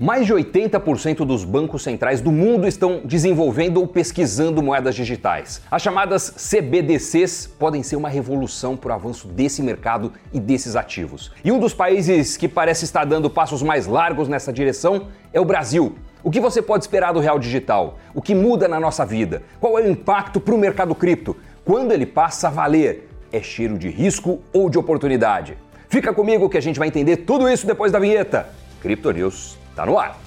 Mais de 80% dos bancos centrais do mundo estão desenvolvendo ou pesquisando moedas digitais. As chamadas CBDCs podem ser uma revolução para o avanço desse mercado e desses ativos. E um dos países que parece estar dando passos mais largos nessa direção é o Brasil. O que você pode esperar do real digital? O que muda na nossa vida? Qual é o impacto para o mercado cripto? Quando ele passa a valer? É cheiro de risco ou de oportunidade? Fica comigo que a gente vai entender tudo isso depois da vinheta. Crypto News Tá no ar.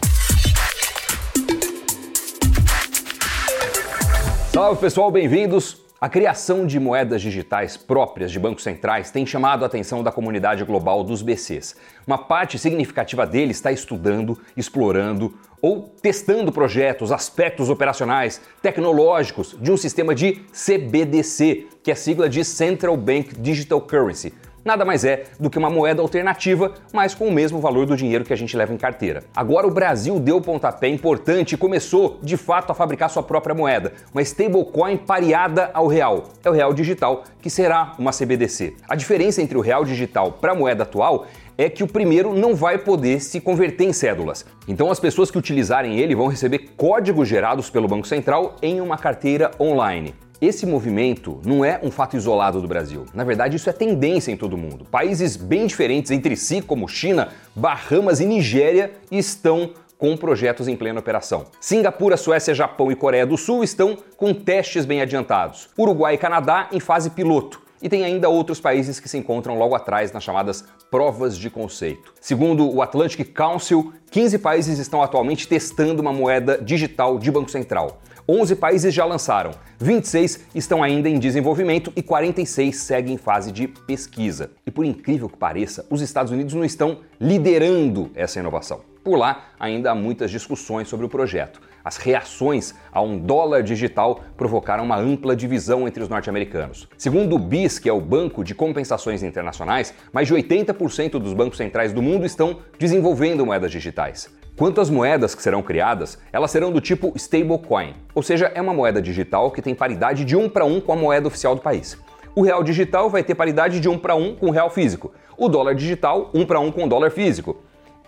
Salve pessoal, bem-vindos. A criação de moedas digitais próprias de bancos centrais tem chamado a atenção da comunidade global dos BCs. Uma parte significativa deles está estudando, explorando ou testando projetos, aspectos operacionais, tecnológicos de um sistema de CBDC, que é a sigla de Central Bank Digital Currency, nada mais é do que uma moeda alternativa, mas com o mesmo valor do dinheiro que a gente leva em carteira. Agora o Brasil deu pontapé importante e começou, de fato, a fabricar sua própria moeda, uma stablecoin pareada ao real. É o real digital, que será uma CBDC. A diferença entre o real digital para a moeda atual é que o primeiro não vai poder se converter em cédulas. Então as pessoas que utilizarem ele vão receber códigos gerados pelo Banco Central em uma carteira online. Esse movimento não é um fato isolado do Brasil. Na verdade, isso é tendência em todo o mundo. Países bem diferentes entre si, como China, Bahamas e Nigéria, estão com projetos em plena operação. Singapura, Suécia, Japão e Coreia do Sul estão com testes bem adiantados. Uruguai e Canadá em fase piloto. E tem ainda outros países que se encontram logo atrás nas chamadas provas de conceito. Segundo o Atlantic Council, 15 países estão atualmente testando uma moeda digital de Banco Central. 11 países já lançaram, 26 estão ainda em desenvolvimento e 46 seguem em fase de pesquisa. E por incrível que pareça, os Estados Unidos não estão liderando essa inovação. Por lá, ainda há muitas discussões sobre o projeto. As reações a um dólar digital provocaram uma ampla divisão entre os norte-americanos. Segundo o BIS, que é o Banco de Compensações Internacionais, mais de 80% dos bancos centrais do mundo estão desenvolvendo moedas digitais. Quanto às moedas que serão criadas, elas serão do tipo stablecoin, ou seja, é uma moeda digital que tem paridade de um para um com a moeda oficial do país. O real digital vai ter paridade de um para um com o real físico. O dólar digital, um para um com o dólar físico.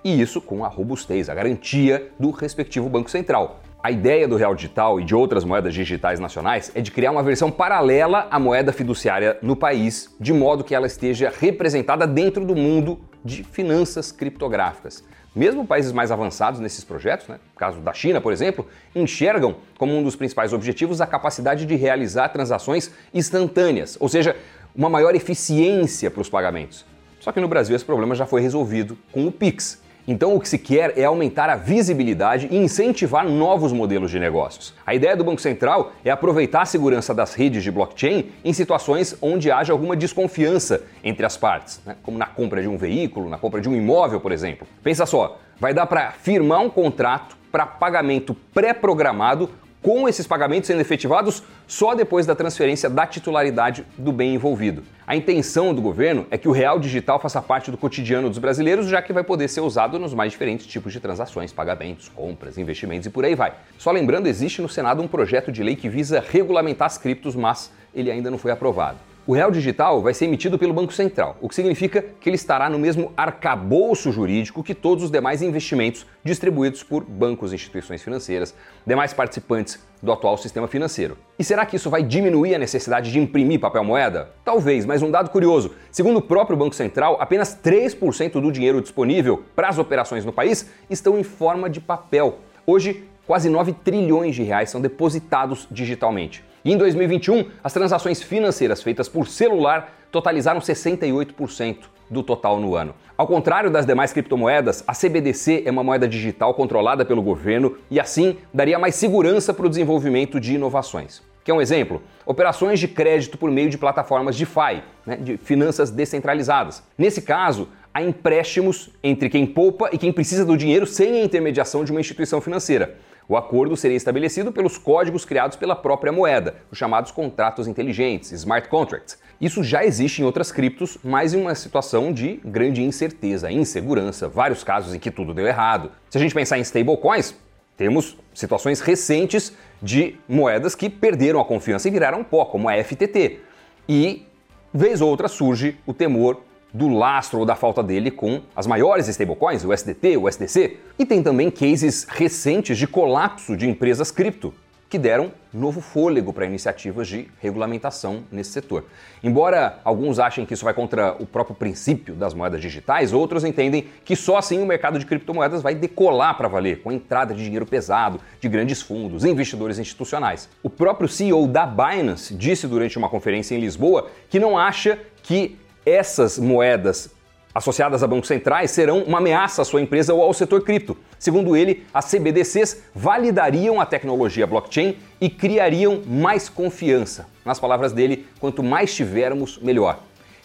E isso com a robustez, a garantia do respectivo Banco Central. A ideia do real digital e de outras moedas digitais nacionais é de criar uma versão paralela à moeda fiduciária no país, de modo que ela esteja representada dentro do mundo de finanças criptográficas. Mesmo países mais avançados nesses projetos, né, no caso da China, por exemplo, enxergam como um dos principais objetivos a capacidade de realizar transações instantâneas, ou seja, uma maior eficiência para os pagamentos. Só que no Brasil esse problema já foi resolvido com o Pix, então, o que se quer é aumentar a visibilidade e incentivar novos modelos de negócios. A ideia do Banco Central é aproveitar a segurança das redes de blockchain em situações onde haja alguma desconfiança entre as partes, né? como na compra de um veículo, na compra de um imóvel, por exemplo. Pensa só, vai dar para firmar um contrato para pagamento pré-programado com esses pagamentos sendo efetivados só depois da transferência da titularidade do bem envolvido. A intenção do governo é que o real digital faça parte do cotidiano dos brasileiros, já que vai poder ser usado nos mais diferentes tipos de transações, pagamentos, compras, investimentos e por aí vai. Só lembrando, existe no Senado um projeto de lei que visa regulamentar as criptos, mas ele ainda não foi aprovado. O real digital vai ser emitido pelo Banco Central, o que significa que ele estará no mesmo arcabouço jurídico que todos os demais investimentos distribuídos por bancos e instituições financeiras, demais participantes do atual sistema financeiro. E será que isso vai diminuir a necessidade de imprimir papel moeda? Talvez, mas um dado curioso: segundo o próprio Banco Central, apenas 3% do dinheiro disponível para as operações no país estão em forma de papel. Hoje, quase 9 trilhões de reais são depositados digitalmente. E em 2021, as transações financeiras feitas por celular totalizaram 68% do total no ano. Ao contrário das demais criptomoedas, a CBDC é uma moeda digital controlada pelo governo e assim daria mais segurança para o desenvolvimento de inovações. Quer um exemplo? Operações de crédito por meio de plataformas DeFi, né, de finanças descentralizadas. Nesse caso, há empréstimos entre quem poupa e quem precisa do dinheiro sem a intermediação de uma instituição financeira. O acordo seria estabelecido pelos códigos criados pela própria moeda, os chamados contratos inteligentes, smart contracts. Isso já existe em outras criptos, mas em uma situação de grande incerteza, insegurança, vários casos em que tudo deu errado. Se a gente pensar em stablecoins, temos situações recentes de moedas que perderam a confiança e viraram pó, como a FTT. E, vez ou outra, surge o temor do lastro ou da falta dele com as maiores stablecoins, o SDT, o SDC. E tem também cases recentes de colapso de empresas cripto, que deram novo fôlego para iniciativas de regulamentação nesse setor. Embora alguns achem que isso vai contra o próprio princípio das moedas digitais, outros entendem que só assim o mercado de criptomoedas vai decolar para valer, com a entrada de dinheiro pesado, de grandes fundos, investidores institucionais. O próprio CEO da Binance disse durante uma conferência em Lisboa que não acha que essas moedas associadas a bancos centrais serão uma ameaça à sua empresa ou ao setor cripto. Segundo ele, as CBDCs validariam a tecnologia blockchain e criariam mais confiança. Nas palavras dele, quanto mais tivermos, melhor.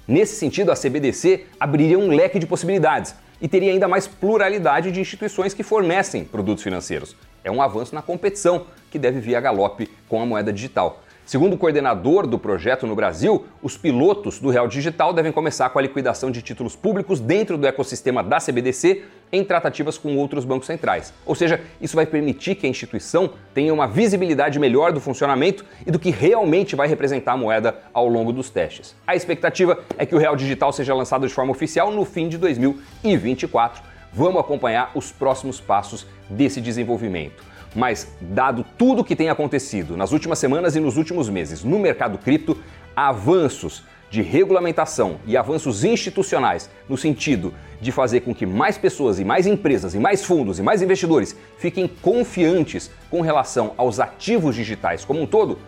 Nesse sentido, a CBDC abriria um leque de possibilidades e teria ainda mais pluralidade de instituições que fornecem produtos financeiros. É um avanço na competição que deve vir a galope com a moeda digital. Segundo o coordenador do projeto no Brasil, os pilotos do Real Digital devem começar com a liquidação de títulos públicos dentro do ecossistema da CBDC em tratativas com outros bancos centrais. Ou seja, isso vai permitir que a instituição tenha uma visibilidade melhor do funcionamento e do que realmente vai representar a moeda ao longo dos testes. A expectativa é que o Real Digital seja lançado de forma oficial no fim de 2024. Vamos acompanhar os próximos passos desse desenvolvimento. Mas, dado tudo o que tem acontecido nas últimas semanas e nos últimos meses no mercado cripto, avanços de regulamentação e avanços institucionais no sentido de fazer com que mais pessoas e mais empresas e mais fundos e mais investidores fiquem confiantes com relação aos ativos digitais como um todo,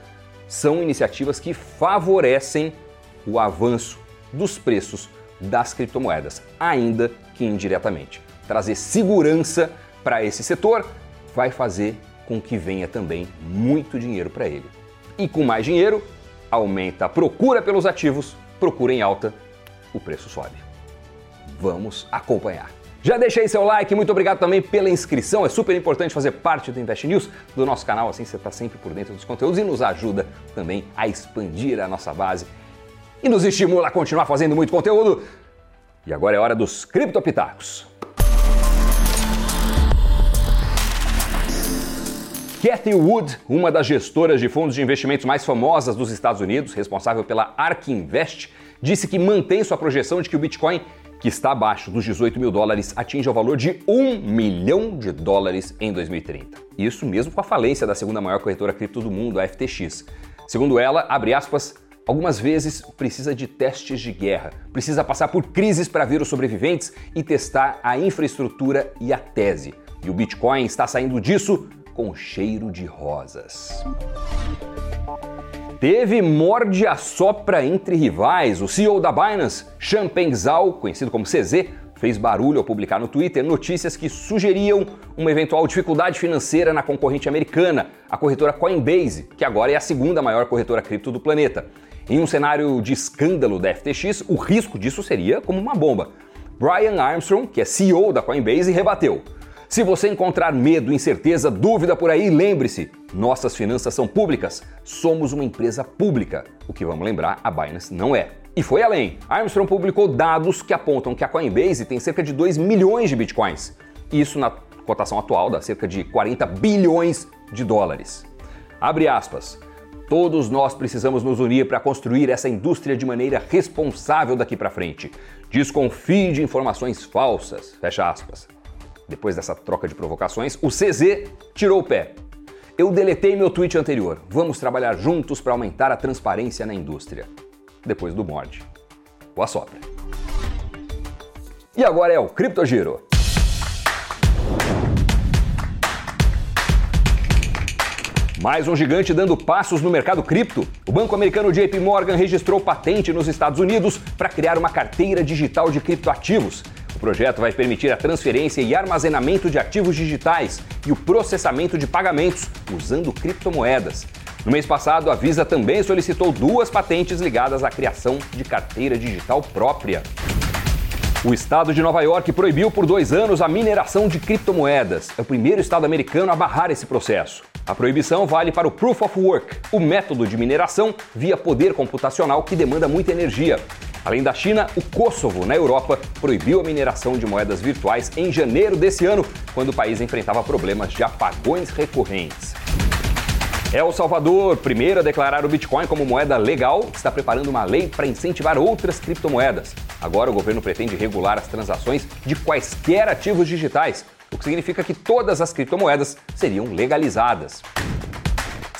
são iniciativas que favorecem o avanço dos preços das criptomoedas, ainda que indiretamente. Trazer segurança para esse setor vai fazer com que venha também muito dinheiro para ele. E com mais dinheiro, aumenta a procura pelos ativos, procura em alta, o preço sobe. Vamos acompanhar. Já deixei seu like, muito obrigado também pela inscrição. É super importante fazer parte do Invest News, do nosso canal, assim você está sempre por dentro dos conteúdos e nos ajuda também a expandir a nossa base e nos estimula a continuar fazendo muito conteúdo. E agora é hora dos criptopitacos. Cathy Wood, uma das gestoras de fundos de investimentos mais famosas dos Estados Unidos, responsável pela ARK Invest, disse que mantém sua projeção de que o Bitcoin, que está abaixo dos 18 mil dólares, atinja o valor de 1 milhão de dólares em 2030. Isso mesmo com a falência da segunda maior corretora cripto do mundo, a FTX. Segundo ela, abre aspas, algumas vezes precisa de testes de guerra, precisa passar por crises para ver os sobreviventes e testar a infraestrutura e a tese. E o Bitcoin está saindo disso com cheiro de rosas. Teve morde a sopra entre rivais. O CEO da Binance, Champagne Zhao, conhecido como CZ, fez barulho ao publicar no Twitter notícias que sugeriam uma eventual dificuldade financeira na concorrente americana, a corretora Coinbase, que agora é a segunda maior corretora cripto do planeta. Em um cenário de escândalo da FTX, o risco disso seria como uma bomba. Brian Armstrong, que é CEO da Coinbase, rebateu. Se você encontrar medo, incerteza, dúvida por aí, lembre-se: nossas finanças são públicas, somos uma empresa pública. O que vamos lembrar, a Binance não é. E foi além. Armstrong publicou dados que apontam que a Coinbase tem cerca de 2 milhões de bitcoins. Isso na cotação atual dá cerca de 40 bilhões de dólares. Abre aspas. Todos nós precisamos nos unir para construir essa indústria de maneira responsável daqui para frente. Desconfie de informações falsas. Fecha aspas. Depois dessa troca de provocações, o CZ tirou o pé. Eu deletei meu tweet anterior. Vamos trabalhar juntos para aumentar a transparência na indústria. Depois do morde. O assopra. E agora é o Criptogiro. Mais um gigante dando passos no mercado cripto. O banco americano JP Morgan registrou patente nos Estados Unidos para criar uma carteira digital de criptoativos. O projeto vai permitir a transferência e armazenamento de ativos digitais e o processamento de pagamentos usando criptomoedas. No mês passado, a Visa também solicitou duas patentes ligadas à criação de carteira digital própria. O estado de Nova York proibiu por dois anos a mineração de criptomoedas. É o primeiro estado americano a barrar esse processo. A proibição vale para o Proof of Work, o método de mineração via poder computacional que demanda muita energia. Além da China, o Kosovo, na Europa, proibiu a mineração de moedas virtuais em janeiro desse ano, quando o país enfrentava problemas de apagões recorrentes. El Salvador, primeiro a declarar o Bitcoin como moeda legal, está preparando uma lei para incentivar outras criptomoedas. Agora o governo pretende regular as transações de quaisquer ativos digitais, o que significa que todas as criptomoedas seriam legalizadas.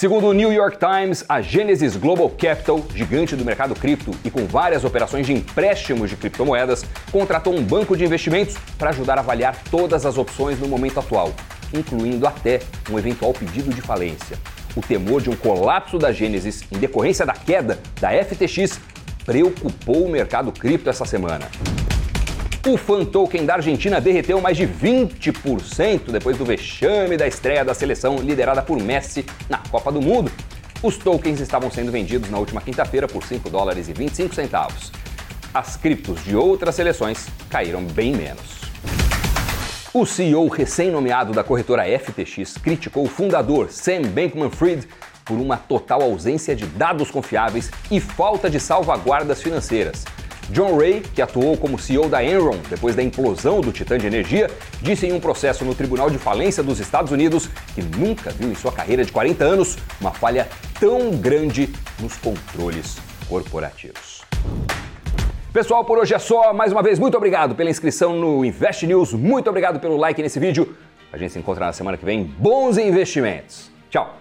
Segundo o New York Times, a Genesis Global Capital, gigante do mercado cripto e com várias operações de empréstimos de criptomoedas, contratou um banco de investimentos para ajudar a avaliar todas as opções no momento atual, incluindo até um eventual pedido de falência. O temor de um colapso da Genesis em decorrência da queda da FTX preocupou o mercado cripto essa semana. O fan token da Argentina derreteu mais de 20% depois do vexame da estreia da seleção liderada por Messi na Copa do Mundo. Os tokens estavam sendo vendidos na última quinta-feira por 5 dólares e 25 centavos. As criptos de outras seleções caíram bem menos. O CEO recém-nomeado da corretora FTX criticou o fundador Sam Bankman-Fried por uma total ausência de dados confiáveis e falta de salvaguardas financeiras. John Ray, que atuou como CEO da Enron depois da implosão do Titã de Energia, disse em um processo no Tribunal de Falência dos Estados Unidos que nunca viu em sua carreira de 40 anos uma falha tão grande nos controles corporativos. Pessoal, por hoje é só. Mais uma vez, muito obrigado pela inscrição no Invest News. Muito obrigado pelo like nesse vídeo. A gente se encontra na semana que vem. Bons investimentos. Tchau!